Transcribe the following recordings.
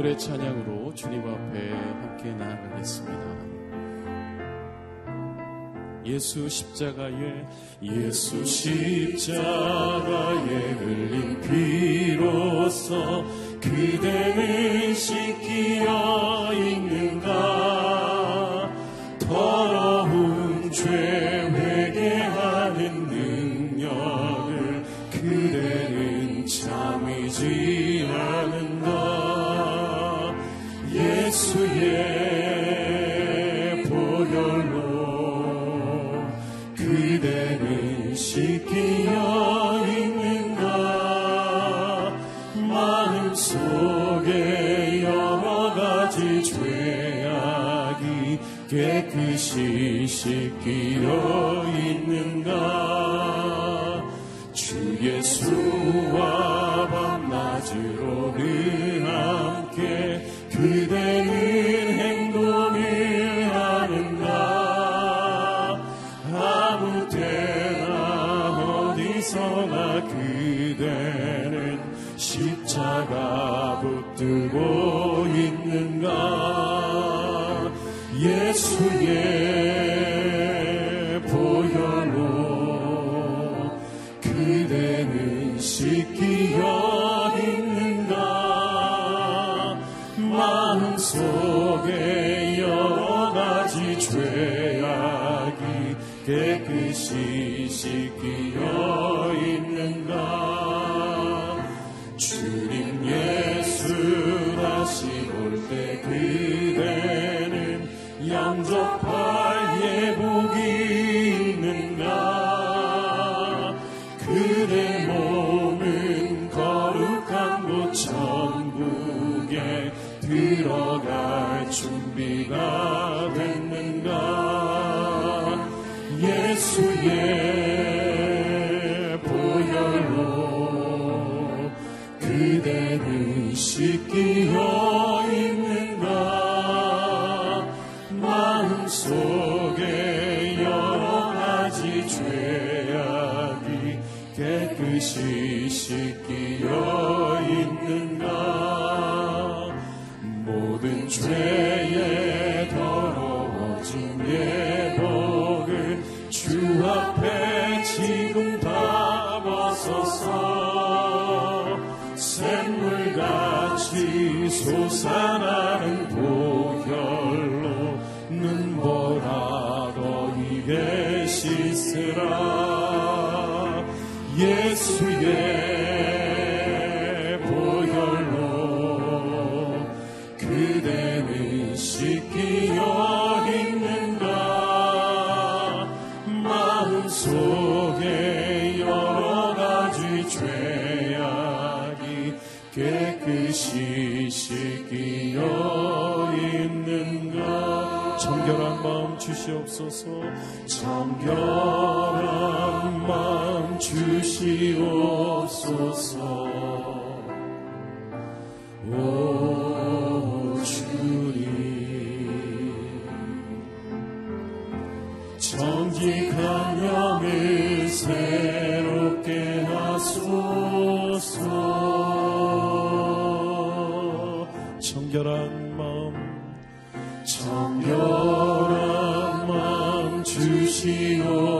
노래 찬양으로 주님 앞에 함께 나아가겠습니다. 예수 십자가의 예수 십자가의 흘린 피로써 그대는 시기야 속에 여러 가지 죄악이 깨끗이 씻기어 있는가? 주 예수와 밤낮으로 흐 yeah. 솟아나는 보혈로 눈보라로 입에 씻으라. 주시옵소서. 정결한 맘 주시옵소서. 오 정직한 영을 새롭게 하소서. 정결한 마음. 정결 しよ。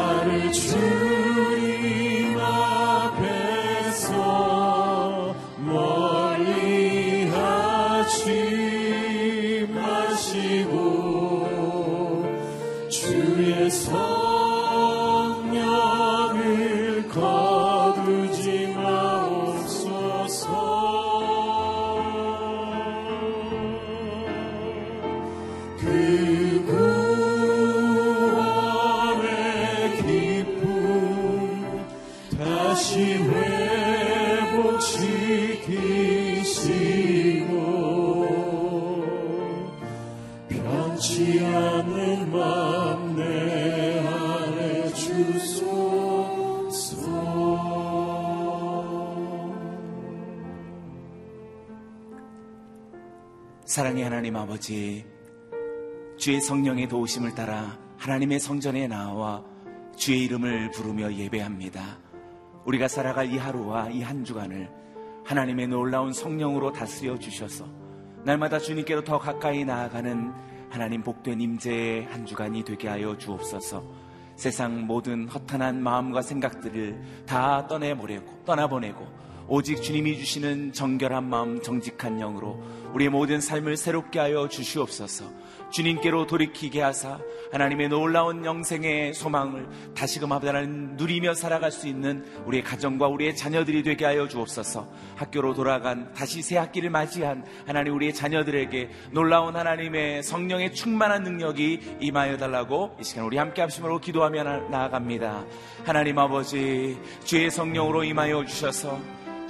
변치 않는 맘내 안에 주소서 사랑의 하나님 아버지, 주의 성령의 도우심을 따라 하나님의 성전에 나와 주의 이름을 부르며 예배합니다. 우리가 살아갈 이 하루와 이 한 주간을 하나님의 놀라운 성령으로 다스려 주셔서 날마다 주님께로 더 가까이 나아가는 하나님 복된 임재의 한 주간이 되게 하여 주옵소서. 세상 모든 허탄한 마음과 생각들을 다 떠내보내고 떠나보내고 오직 주님이 주시는 정결한 마음, 정직한 영으로 우리의 모든 삶을 새롭게 하여 주시옵소서. 주님께로 돌이키게 하사 하나님의 놀라운 영생의 소망을 다시금 하나님 누리며 살아갈 수 있는 우리의 가정과 우리의 자녀들이 되게 하여 주옵소서. 학교로 돌아간 다시 새 학기를 맞이한 하나님 우리의 자녀들에게 놀라운 하나님의 성령의 충만한 능력이 임하여 달라고 이 시간 우리 함께 합심으로 기도하며 나- 나아갑니다. 하나님 아버지 주의 성령으로 임하여 주셔서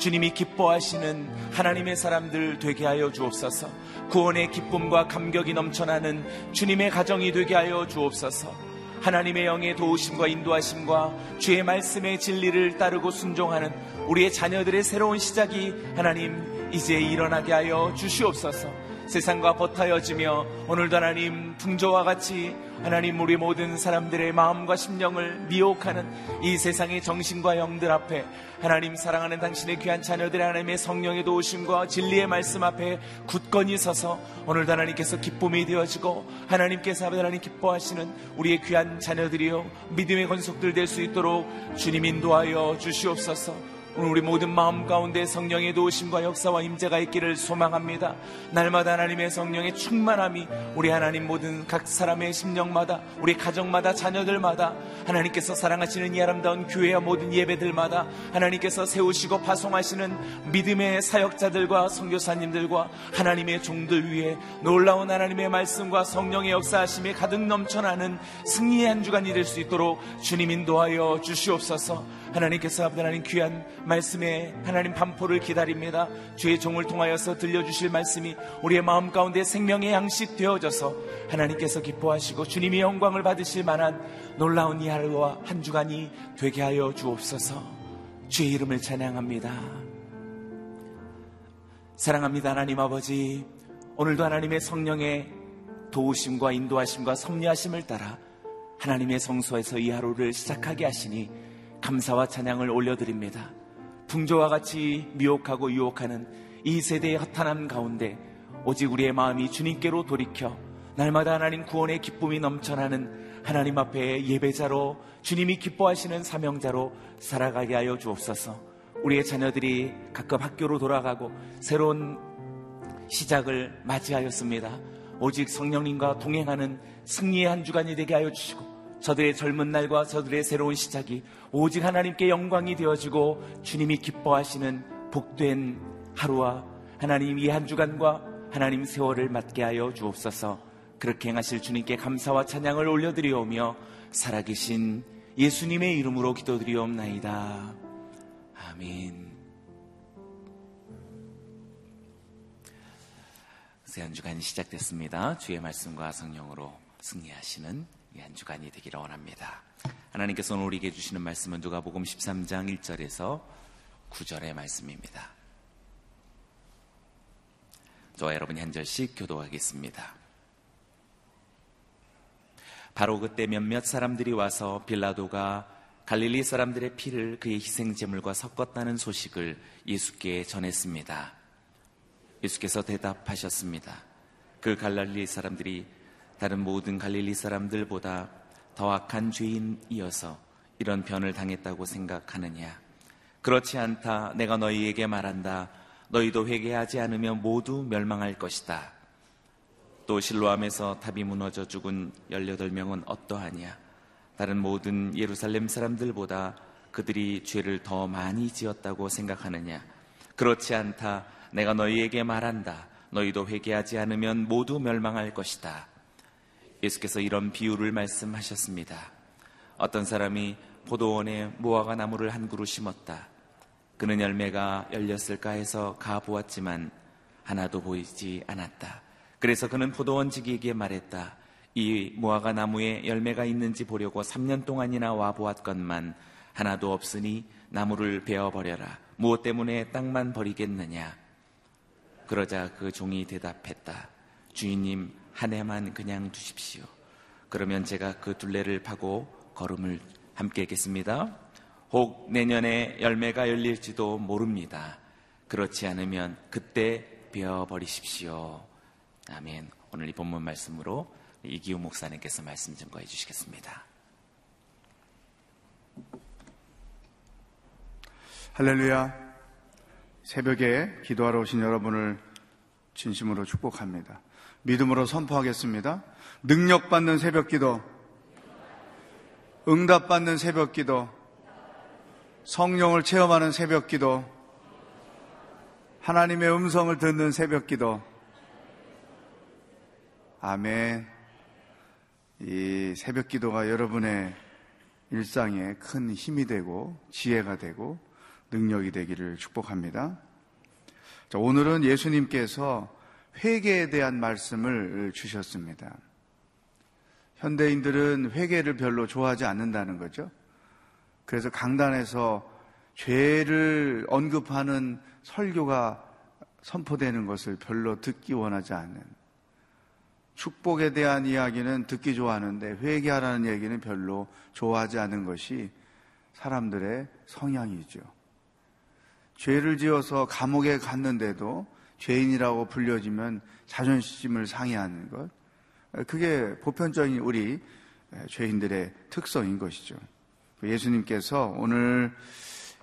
주님이 기뻐하시는 하나님의 사람들 되게 하여 주옵소서. 구원의 기쁨과 감격이 넘쳐나는 주님의 가정이 되게 하여 주옵소서. 하나님의 영의 도우심과 인도하심과 주의 말씀의 진리를 따르고 순종하는 우리의 자녀들의 새로운 시작이 하나님 이제 일어나게 하여 주시옵소서. 세상과 버타여지며 오늘도 하나님 풍조와 같이 하나님 우리 모든 사람들의 마음과 심령을 미혹하는 이 세상의 정신과 영들 앞에 하나님 사랑하는 당신의 귀한 자녀들의 하나님의 성령의 도우심과 진리의 말씀 앞에 굳건히 서서 오늘도 하나님께서 기쁨이 되어지고 하나님께서 하나님 기뻐하시는 우리의 귀한 자녀들이요 믿음의 건속들 될 수 있도록 주님 인도하여 주시옵소서. 오늘 우리 모든 마음 가운데 성령의 도우심과 역사와 임재가 있기를 소망합니다. 날마다 하나님의 성령의 충만함이 우리 하나님 모든 각 사람의 심령마다 우리 가정마다 자녀들마다 하나님께서 사랑하시는 이 아름다운 교회와 모든 예배들마다 하나님께서 세우시고 파송하시는 믿음의 사역자들과 선교사님들과 하나님의 종들 위해 놀라운 하나님의 말씀과 성령의 역사하심이 가득 넘쳐나는 승리의 한 주간이 될 수 있도록 주님 인도하여 주시옵소서. 하나님께서 아버지 하나님 귀한 말씀에 하나님 반포를 기다립니다. 주의 종을 통하여서 들려주실 말씀이 우리의 마음 가운데 생명의 양식 되어져서 하나님께서 기뻐하시고 주님의 영광을 받으실 만한 놀라운 이 하루와 한 주간이 되게 하여 주옵소서. 주의 이름을 찬양합니다. 사랑합니다 하나님 아버지 오늘도 하나님의 성령의 도우심과 인도하심과 섭리하심을 따라 하나님의 성소에서 이 하루를 시작하게 하시니 감사와 찬양을 올려드립니다. 풍조와 같이 미혹하고 유혹하는 이 세대의 허탄함 가운데 오직 우리의 마음이 주님께로 돌이켜 날마다 하나님 구원의 기쁨이 넘쳐나는 하나님 앞에 예배자로 주님이 기뻐하시는 사명자로 살아가게 하여 주옵소서. 우리의 자녀들이 가끔 학교로 돌아가고 새로운 시작을 맞이하였습니다. 오직 성령님과 동행하는 승리의 한 주간이 되게 하여 주시고 저들의 젊은 날과 저들의 새로운 시작이 오직 하나님께 영광이 되어지고 주님이 기뻐하시는 복된 하루와 하나님 이 한 주간과 하나님 세월을 맞게 하여 주옵소서 그렇게 행하실 주님께 감사와 찬양을 올려드리오며 살아계신 예수님의 이름으로 기도드리옵나이다. 아멘. 새 한 주간이 시작됐습니다. 주의 말씀과 성령으로 승리하시는 이 한 주간이 되기를 원합니다. 하나님께서 오늘 우리에게 주시는 말씀은 누가복음 13장 1절에서 9절의 말씀입니다. 저와 여러분이 한 절씩 교도하겠습니다. 바로 그때 몇몇 사람들이 와서 빌라도가 갈릴리 사람들의 피를 그의 희생 제물과 섞었다는 소식을 예수께 전했습니다. 예수께서 대답하셨습니다. 그 갈릴리 사람들이 다른 모든 갈릴리 사람들보다 더 악한 죄인이어서 이런 변을 당했다고 생각하느냐? 그렇지 않다. 내가 너희에게 말한다. 너희도 회개하지 않으면 모두 멸망할 것이다. 또 실로암에서 탑이 무너져 죽은 18명은 어떠하냐? 다른 모든 예루살렘 사람들보다 그들이 죄를 더 많이 지었다고 생각하느냐? 그렇지 않다. 내가 너희에게 말한다. 너희도 회개하지 않으면 모두 멸망할 것이다. 예수께서 이런 비유를 말씀하셨습니다. 어떤 사람이 포도원에 무화과 나무를 한 그루 심었다. 그는 열매가 열렸을까 해서 가보았지만 하나도 보이지 않았다. 그래서 그는 포도원 지기에게 말했다. 이 무화과 나무에 열매가 있는지 보려고 3년 동안이나 와보았건만 하나도 없으니 나무를 베어버려라. 무엇 때문에 땅만 버리겠느냐? 그러자 그 종이 대답했다. 주인님, 한 해만 그냥 두십시오. 그러면 제가 그 둘레를 파고 걸음을 함께 하겠습니다. 혹 내년에 열매가 열릴지도 모릅니다. 그렇지 않으면 그때 베어버리십시오. 아멘. 오늘 이 본문 말씀으로 이기우 목사님께서 말씀 증거해 주시겠습니다. 할렐루야. 새벽에 기도하러 오신 여러분을 진심으로 축복합니다. 믿음으로 선포하겠습니다. 능력받는 새벽 기도, 응답받는 새벽 기도, 성령을 체험하는 새벽 기도, 하나님의 음성을 듣는 새벽 기도. 아멘. 이 새벽 기도가 여러분의 일상에 큰 힘이 되고 지혜가 되고 능력이 되기를 축복합니다. 자, 오늘은 예수님께서 회개에 대한 말씀을 주셨습니다. 현대인들은 회개를 별로 좋아하지 않는다는 거죠. 그래서 강단에서 죄를 언급하는 설교가 선포되는 것을 별로 듣기 원하지 않는 축복에 대한 이야기는 듣기 좋아하는데 회개하라는 얘기는 별로 좋아하지 않은 것이 사람들의 성향이죠. 죄를 지어서 감옥에 갔는데도 죄인이라고 불려지면 자존심을 상해하는 것. 그게 보편적인 우리 죄인들의 특성인 것이죠. 예수님께서 오늘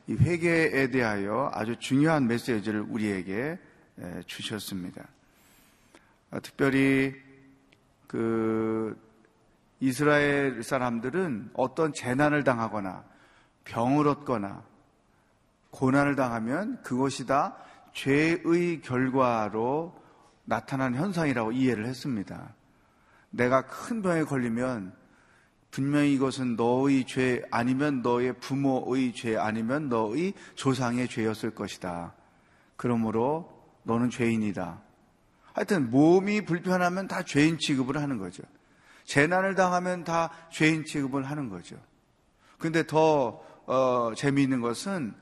이 회개에 대하여 아주 중요한 메시지를 우리에게 주셨습니다. 특별히 그 이스라엘 사람들은 어떤 재난을 당하거나 병을 얻거나 고난을 당하면 그것이 다 죄의 결과로 나타난 현상이라고 이해를 했습니다. 내가 큰 병에 걸리면 분명히 이것은 너의 죄 아니면 너의 부모의 죄 아니면 너의 조상의 죄였을 것이다. 그러므로 너는 죄인이다. 하여튼 몸이 불편하면 다 죄인 취급을 하는 거죠. 재난을 당하면 다 죄인 취급을 하는 거죠. 근데 더 어, 재미있는 것은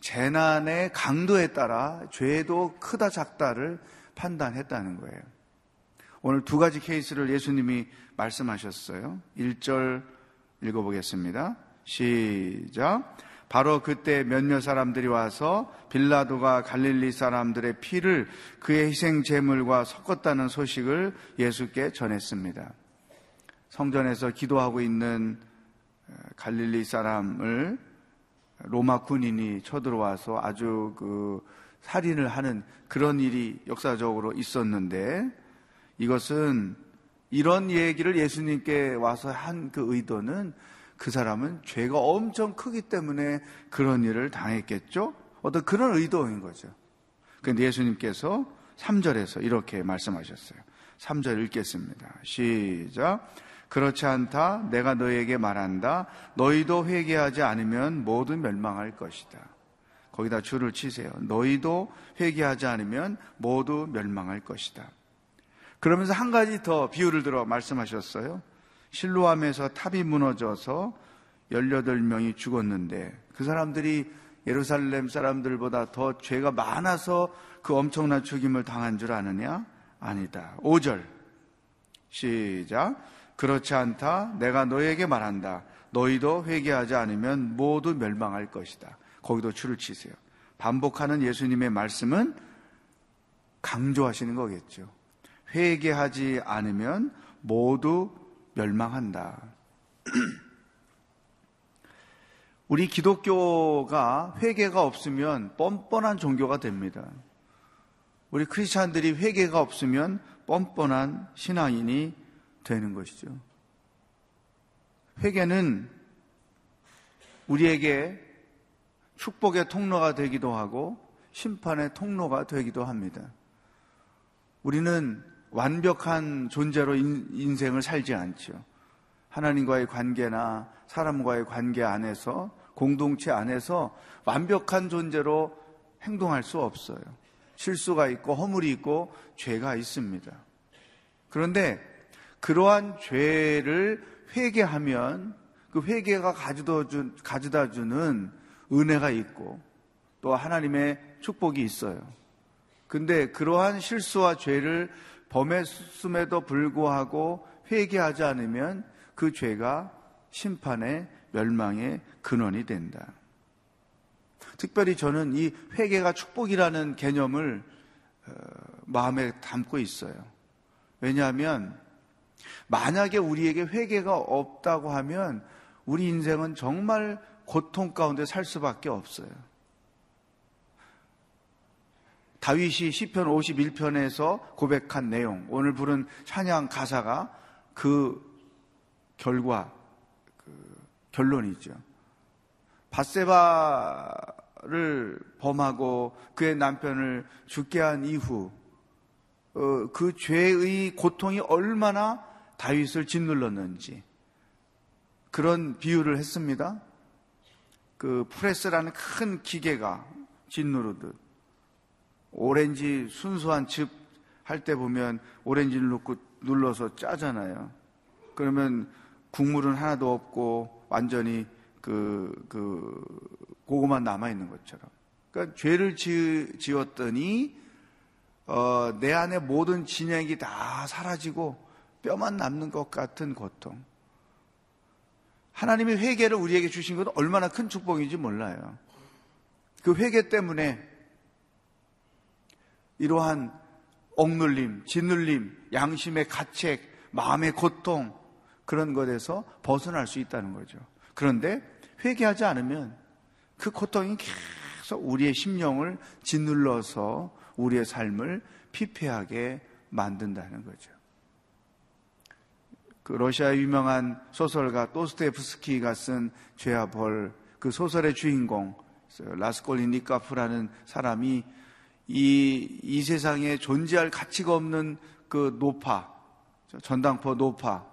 재난의 강도에 따라 죄도 크다 작다를 판단했다는 거예요. 오늘 두 가지 케이스를 예수님이 말씀하셨어요. 1절 읽어보겠습니다. 시작. 바로 그때 몇몇 사람들이 와서 빌라도가 갈릴리 사람들의 피를 그의 희생 제물과 섞었다는 소식을 예수께 전했습니다. 성전에서 기도하고 있는 갈릴리 사람을 로마 군인이 쳐들어와서 아주 그 살인을 하는 그런 일이 역사적으로 있었는데 이것은 이런 얘기를 예수님께 와서 한 그 의도는 그 사람은 죄가 엄청 크기 때문에 그런 일을 당했겠죠? 어떤 그런 의도인 거죠. 그런데 예수님께서 3절에서 이렇게 말씀하셨어요. 3절 읽겠습니다. 시작. 그렇지 않다. 내가 너에게 말한다. 너희도 회개하지 않으면 모두 멸망할 것이다. 거기다 줄을 치세요. 너희도 회개하지 않으면 모두 멸망할 것이다. 그러면서 한 가지 더 비유를 들어 말씀하셨어요. 실로암에서 탑이 무너져서 18명이 죽었는데 그 사람들이 예루살렘 사람들보다 더 죄가 많아서 그 엄청난 죽임을 당한 줄 아느냐? 아니다. 5절. 시작. 그렇지 않다. 내가 너에게 말한다. 너희도 회개하지 않으면 모두 멸망할 것이다. 거기도 줄을 치세요. 반복하는 예수님의 말씀은 강조하시는 거겠죠. 회개하지 않으면 모두 멸망한다. 우리 기독교가 회개가 없으면 뻔뻔한 종교가 됩니다. 우리 크리스찬들이 회개가 없으면 뻔뻔한 신앙인이 되는 것이죠. 회개는 우리에게 축복의 통로가 되기도 하고 심판의 통로가 되기도 합니다. 우리는 완벽한 존재로 인생을 살지 않죠. 하나님과의 관계나 사람과의 관계 안에서 공동체 안에서 완벽한 존재로 행동할 수 없어요. 실수가 있고 허물이 있고 죄가 있습니다. 그런데 그러한 죄를 회개하면 그 회개가 가져다 주는 은혜가 있고 또 하나님의 축복이 있어요. 근데 그러한 실수와 죄를 범했음에도 불구하고 회개하지 않으면 그 죄가 심판의 멸망의 근원이 된다. 특별히 저는 이 회개가 축복이라는 개념을 어, 마음에 담고 있어요. 왜냐하면 만약에 우리에게 회개가 없다고 하면 우리 인생은 정말 고통 가운데 살 수밖에 없어요. 다윗이 시편 51편에서 고백한 내용, 오늘 부른 찬양 가사가 그 결과, 그 결론이죠. 바세바를 범하고 그의 남편을 죽게 한 이후 어, 그 죄의 고통이 얼마나 다윗을 짓눌렀는지 그런 비유를 했습니다. 그 프레스라는 큰 기계가 짓누르듯 오렌지 순수한 즙 할 때 보면 오렌지를 넣고 눌러서 짜잖아요. 그러면 국물은 하나도 없고 완전히 그, 그, 고구만 남아있는 것처럼. 그러니까 죄를 지, 지었더니, 어, 내 안에 모든 진액이 다 사라지고 뼈만 남는 것 같은 고통. 하나님의 회개를 우리에게 주신 것은 얼마나 큰 축복인지 몰라요. 그 회개 때문에 이러한 억눌림, 짓눌림, 양심의 가책, 마음의 고통 그런 것에서 벗어날 수 있다는 거죠. 그런데 회개하지 않으면 그 고통이 계속 우리의 심령을 짓눌러서 우리의 삶을 피폐하게 만든다는 거죠. 그 러시아의 유명한 소설가 또스테프스키가 쓴 죄와 벌 그 소설의 주인공 라스콜리니카프라는 사람이 이, 이 세상에 존재할 가치가 없는 그 노파, 전당포 노파,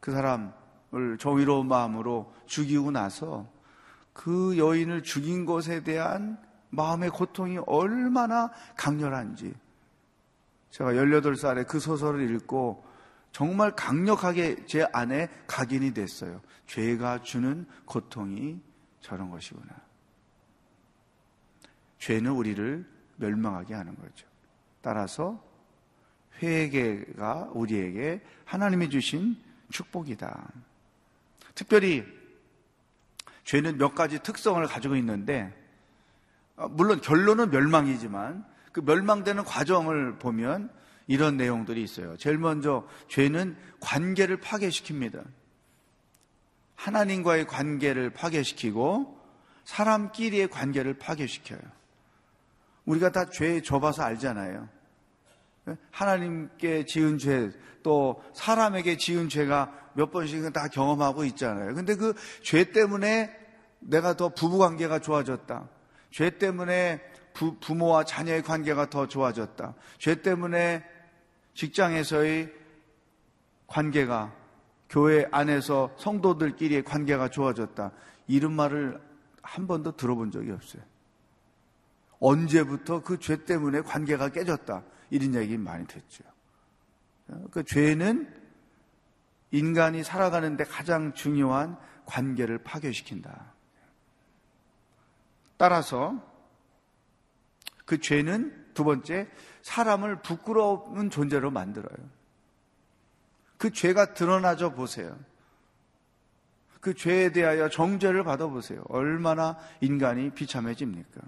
그 사람을 정의로운 마음으로 죽이고 나서 그 여인을 죽인 것에 대한 마음의 고통이 얼마나 강렬한지 제가 18살에 그 소설을 읽고 정말 강력하게 제 안에 각인이 됐어요. 죄가 주는 고통이 저런 것이구나. 죄는 우리를 멸망하게 하는 거죠. 따라서 회개가 우리에게 하나님이 주신 축복이다. 특별히 죄는 몇 가지 특성을 가지고 있는데 어, 물론 결론은 멸망이지만 그 멸망되는 과정을 보면 이런 내용들이 있어요. 제일 먼저 죄는 관계를 파괴시킵니다. 하나님과의 관계를 파괴시키고 사람끼리의 관계를 파괴시켜요. 우리가 다 죄에 접어서 알잖아요. 하나님께 지은 죄, 또 사람에게 지은 죄가 몇 번씩은 다 경험하고 있잖아요. 근데 그 죄 때문에 내가 더 부부 관계가 좋아졌다. 죄 때문에 부, 부모와 자녀의 관계가 더 좋아졌다. 죄 때문에 직장에서의 관계가 교회 안에서 성도들끼리의 관계가 좋아졌다. 이런 말을 한 번도 들어본 적이 없어요. 언제부터 그 죄 때문에 관계가 깨졌다. 이런 얘기 많이 듣죠. 그 죄는 인간이 살아가는데 가장 중요한 관계를 파괴시킨다. 따라서 그 죄는 두 번째 사람을 부끄러운 존재로 만들어요. 그 죄가 드러나져 보세요. 그 죄에 대하여 정죄를 받아 보세요. 얼마나 인간이 비참해집니까?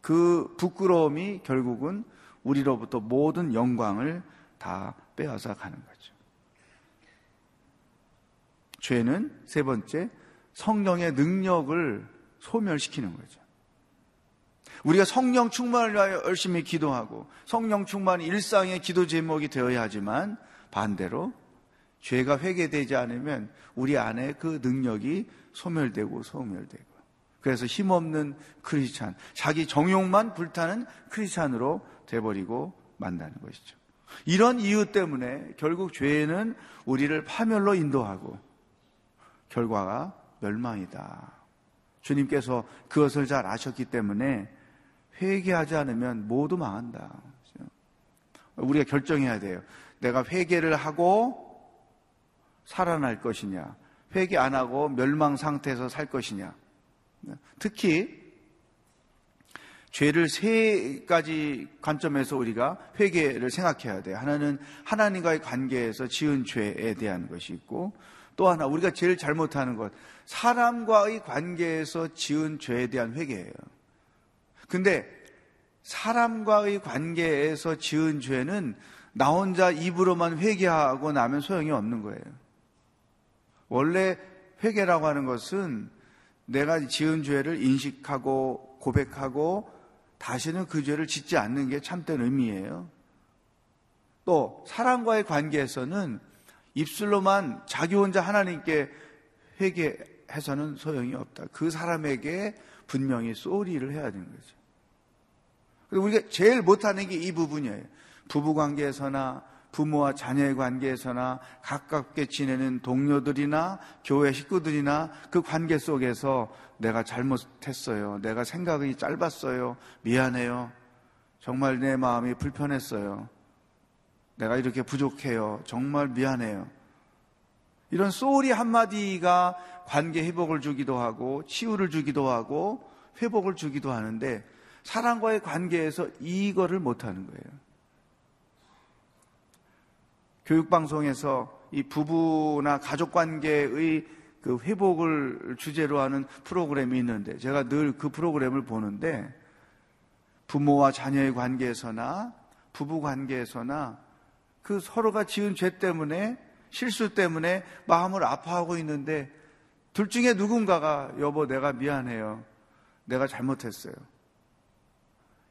그 부끄러움이 결국은 우리로부터 모든 영광을 다 빼앗아 가는 거죠. 죄는 세 번째 성령의 능력을 소멸시키는 거죠. 우리가 성령 충만을 위하여 열심히 기도하고 성령 충만이 일상의 기도 제목이 되어야 하지만 반대로 죄가 회개되지 않으면 우리 안에 그 능력이 소멸되고 소멸되고 그래서 힘없는 크리스찬, 자기 정욕만 불타는 크리스찬으로 돼버리고 만다는 것이죠. 이런 이유 때문에 결국 죄는 우리를 파멸로 인도하고 결과가 멸망이다. 주님께서 그것을 잘 아셨기 때문에 회개하지 않으면 모두 망한다. 우리가 결정해야 돼요. 내가 회개를 하고 살아날 것이냐, 회개 안 하고 멸망 상태에서 살 것이냐. 특히 죄를 세 가지 관점에서 우리가 회개를 생각해야 돼요. 하나는 하나님과의 관계에서 지은 죄에 대한 것이 있고 또 하나 우리가 제일 잘못하는 것 사람과의 관계에서 지은 죄에 대한 회개예요. 근데 사람과의 관계에서 지은 죄는 나 혼자 입으로만 회개하고 나면 소용이 없는 거예요. 원래 회개라고 하는 것은 내가 지은 죄를 인식하고 고백하고 다시는 그 죄를 짓지 않는 게 참된 의미예요. 또 사람과의 관계에서는 입술로만 자기 혼자 하나님께 회개해서는 소용이 없다. 그 사람에게 분명히 쏘리를 해야 되는 거죠. 그리고 우리가 제일 못하는 게 이 부분이에요. 부부 관계에서나 부모와 자녀의 관계에서나 가깝게 지내는 동료들이나 교회 식구들이나 그 관계 속에서 내가 잘못했어요. 내가 생각이 짧았어요. 미안해요. 정말 내 마음이 불편했어요. 내가 이렇게 부족해요. 정말 미안해요. 이런 소리 한마디가 관계 회복을 주기도 하고 치유를 주기도 하고 회복을 주기도 하는데 사람과의 관계에서 이거를 못하는 거예요. 교육방송에서 이 부부나 가족 관계의 그 회복을 주제로 하는 프로그램이 있는데 제가 늘 그 프로그램을 보는데 부모와 자녀의 관계에서나 부부 관계에서나 그 서로가 지은 죄 때문에 실수 때문에 마음을 아파하고 있는데 둘 중에 누군가가 여보 내가 미안해요. 내가 잘못했어요.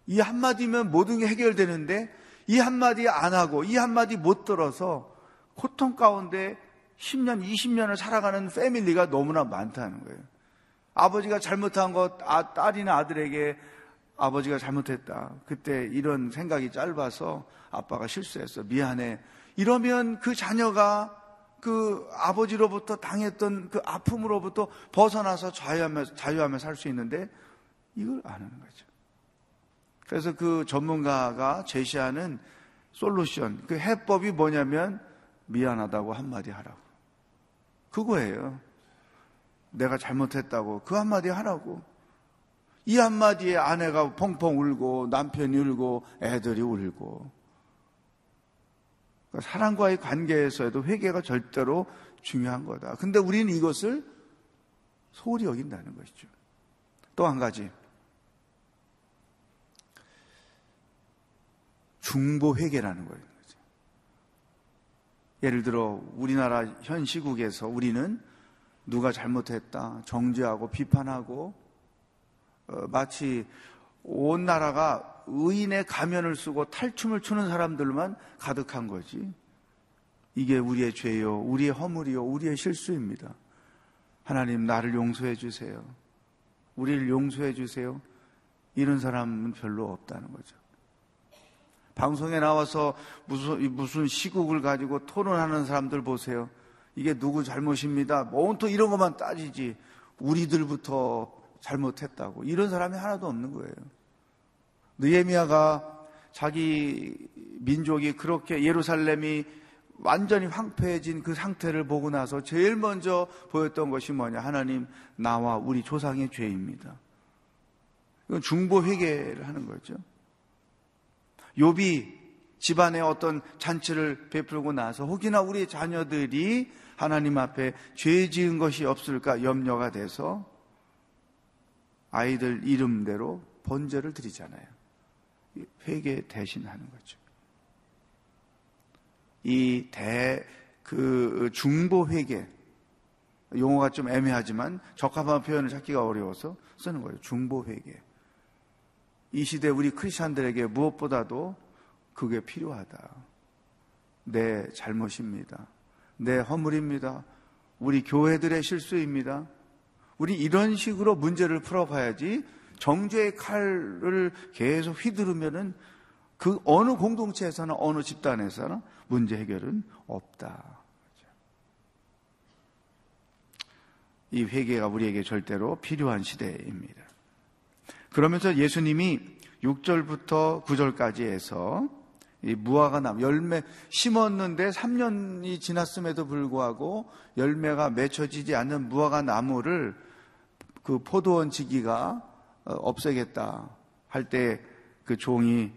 이 한마디면 모든 게 해결되는데 이 한마디 안 하고 이 한마디 못 들어서 고통 가운데 10년, 20년을 살아가는 패밀리가 너무나 많다는 거예요. 아버지가 잘못한 것, 아, 딸이나 아들에게 아버지가 잘못했다. 그때 이런 생각이 짧아서 아빠가 실수했어. 미안해. 이러면 그 자녀가 그 아버지로부터 당했던 그 아픔으로부터 벗어나서 자유하며, 자유하며 살 수 있는데 이걸 안 하는 거죠. 그래서 그 전문가가 제시하는 솔루션, 그 해법이 뭐냐면 미안하다고 한마디 하라고. 그거예요. 내가 잘못했다고 그 한마디 하라고. 이 한마디에 아내가 펑펑 울고 남편이 울고 애들이 울고. 그러니까 사랑과의 관계에서도 회개가 절대로 중요한 거다. 근데 우리는 이것을 소홀히 여긴다는 것이죠. 또 한 가지. 중보 회계라는 거예요. 예를 들어 우리나라 현 시국에서 우리는 누가 잘못했다 정죄하고 비판하고 어, 마치 온 나라가 의인의 가면을 쓰고 탈춤을 추는 사람들만 가득한 거지. 이게 우리의 죄요, 우리의 허물이요, 우리의 실수입니다. 하나님 나를 용서해 주세요. 우리를 용서해 주세요. 이런 사람은 별로 없다는 거죠. 방송에 나와서 무슨, 무슨 시국을 가지고 토론하는 사람들 보세요. 이게 누구 잘못입니다. 온통 이런 것만 따지지. 우리들부터 잘못했다고. 이런 사람이 하나도 없는 거예요. 느에미아가 자기 민족이 그렇게 예루살렘이 완전히 황폐해진 그 상태를 보고 나서 제일 먼저 보였던 것이 뭐냐. 하나님, 나와 우리 조상의 죄입니다. 이건 중보 회개를 하는 거죠. 욥이 집안에 어떤 잔치를 베풀고 나서 혹이나 우리 자녀들이 하나님 앞에 죄 지은 것이 없을까 염려가 돼서 아이들 이름대로 번제를 드리잖아요. 회개 대신하는 거죠. 이 대, 그 중보 회개, 용어가 좀 애매하지만 적합한 표현을 찾기가 어려워서 쓰는 거예요. 중보 회개. 이 시대 우리 크리스천들에게 무엇보다도 그게 필요하다. 내 잘못입니다. 내 허물입니다. 우리 교회들의 실수입니다. 우리 이런 식으로 문제를 풀어봐야지 정죄의 칼을 계속 휘두르면은 그 어느 공동체에서나 어느 집단에서나 문제 해결은 없다. 이 회개가 우리에게 절대로 필요한 시대입니다. 그러면서 예수님이 6절부터 9절까지 해서 이 무화과 나무 열매 심었는데 3년이 지났음에도 불구하고 열매가 맺혀지지 않는 무화과 나무를 그 포도원 지기가 어, 없애겠다 할 때 그 종이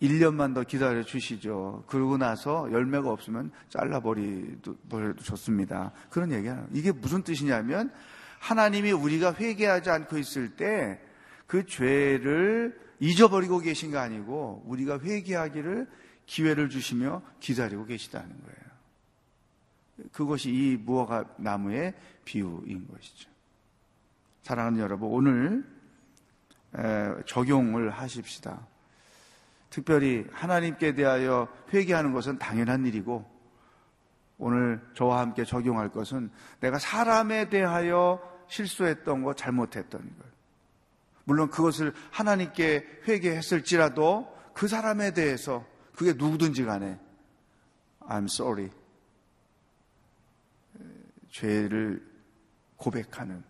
1년만 더 기다려 주시죠. 그러고 나서 열매가 없으면 잘라버리도 좋습니다. 그런 얘기예요. 이게 무슨 뜻이냐면 하나님이 우리가 회개하지 않고 있을 때 그 죄를 잊어버리고 계신 거 아니고 우리가 회개하기를 기회를 주시며 기다리고 계시다는 거예요. 그것이 이 무화과 나무의 비유인 것이죠. 사랑하는 여러분, 오늘 적용을 하십시다. 특별히 하나님께 대하여 회개하는 것은 당연한 일이고 오늘 저와 함께 적용할 것은 내가 사람에 대하여 실수했던 것, 잘못했던 것. 물론 그것을 하나님께 회개했을지라도 그 사람에 대해서 그게 누구든지 간에 I'm sorry. 죄를 고백하는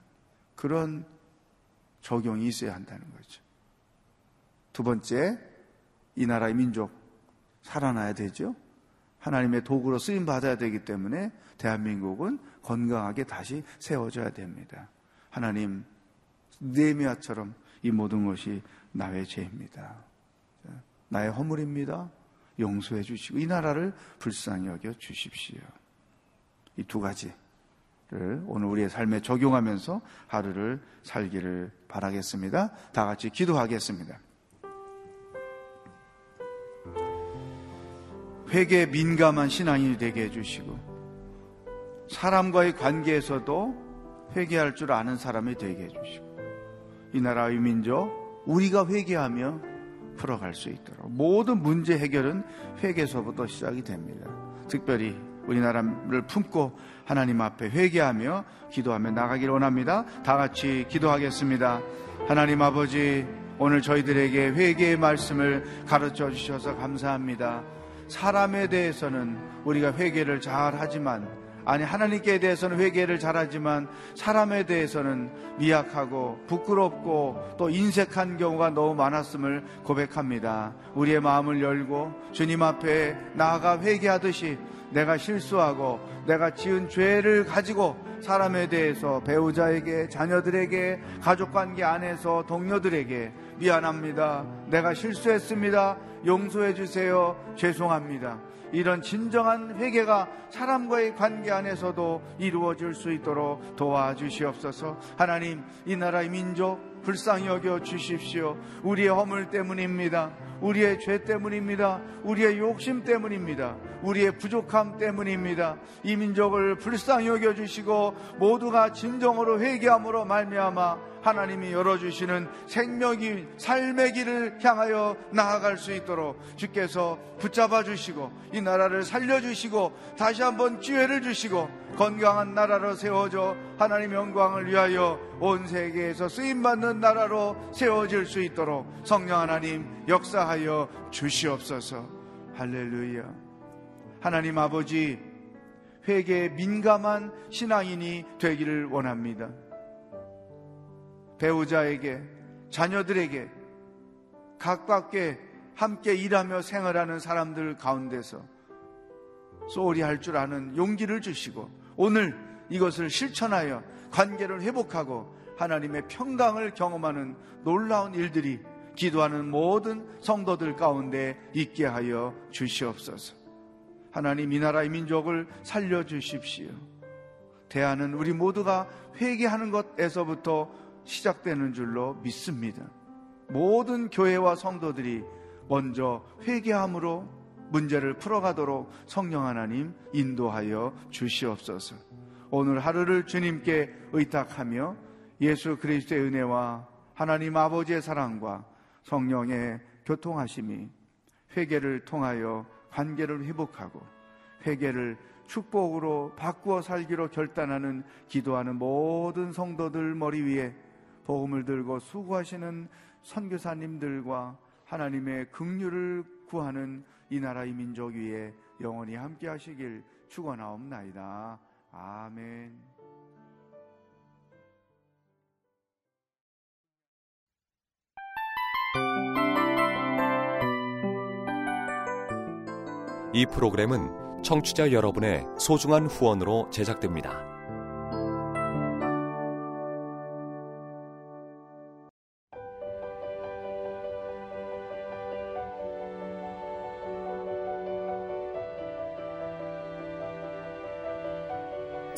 그런 적용이 있어야 한다는 거죠. 두 번째, 이 나라의 민족 살아나야 되죠. 하나님의 도구로 쓰임 받아야 되기 때문에 대한민국은 건강하게 다시 세워져야 됩니다. 하나님 네미아처럼 이 모든 것이 나의 죄입니다. 나의 허물입니다. 용서해 주시고 이 나라를 불쌍히 여겨 주십시오. 이 두 가지를 오늘 우리의 삶에 적용하면서 하루를 살기를 바라겠습니다. 다 같이 기도하겠습니다. 회개에 민감한 신앙인이 되게 해주시고 사람과의 관계에서도 회개할 줄 아는 사람이 되게 해주시고 이 나라의 민족 우리가 회개하며 풀어갈 수 있도록 모든 문제 해결은 회개서부터 시작이 됩니다. 특별히 우리나라를 품고 하나님 앞에 회개하며 기도하며 나가길 원합니다. 다 같이 기도하겠습니다. 하나님 아버지 오늘 저희들에게 회개의 말씀을 가르쳐 주셔서 감사합니다. 사람에 대해서는 우리가 회개를 잘 하지만 아니 하나님께 대해서는 회개를 잘하지만 사람에 대해서는 미약하고 부끄럽고 또 인색한 경우가 너무 많았음을 고백합니다. 우리의 마음을 열고 주님 앞에 나아가 회개하듯이 내가 실수하고 내가 지은 죄를 가지고 사람에 대해서 배우자에게 자녀들에게 가족관계 안에서 동료들에게 미안합니다. 내가 실수했습니다. 용서해 주세요. 죄송합니다. 이런 진정한 회개가 사람과의 관계 안에서도 이루어질 수 있도록 도와주시옵소서. 하나님, 이 나라의 민족 불쌍히 여겨 주십시오. 우리의 허물 때문입니다. 우리의 죄 때문입니다. 우리의 욕심 때문입니다. 우리의 부족함 때문입니다. 이 민족을 불쌍히 여겨 주시고 모두가 진정으로 회개함으로 말미암아 하나님이 열어주시는 생명이 삶의 길을 향하여 나아갈 수 있도록 주께서 붙잡아 주시고 이 나라를 살려 주시고 다시 한번 기회를 주시고 건강한 나라로 세워져 하나님 영광을 위하여 온 세계에서 쓰임받는 나라로 세워질 수 있도록 성령 하나님 역사하여 주시옵소서 할렐루야 하나님 아버지 회개에 민감한 신앙인이 되기를 원합니다. 배우자에게, 자녀들에게, 가깝게 함께 일하며 생활하는 사람들 가운데서 소홀히 할 줄 아는 용기를 주시고 오늘 이것을 실천하여 관계를 회복하고 하나님의 평강을 경험하는 놀라운 일들이 기도하는 모든 성도들 가운데 있게 하여 주시옵소서. 하나님 이 나라의 민족을 살려 주십시오. 대하는 우리 모두가 회개하는 것에서부터 시작되는 줄로 믿습니다. 모든 교회와 성도들이 먼저 회개함으로 문제를 풀어가도록 성령 하나님 인도하여 주시옵소서. 오늘 하루를 주님께 의탁하며 예수 그리스도의 은혜와 하나님 아버지의 사랑과 성령의 교통하심이 회개를 통하여 관계를 회복하고 회개를 축복으로 바꾸어 살기로 결단하는 기도하는 모든 성도들 머리 위에 복음을 들고 수고하시는 선교사님들과 하나님의 긍휼을 구하는 이 나라의 민족 위에 영원히 함께 하시길 축원하옵나이다. 아멘. 이 프로그램은 청취자 여러분의 소중한 후원으로 제작됩니다.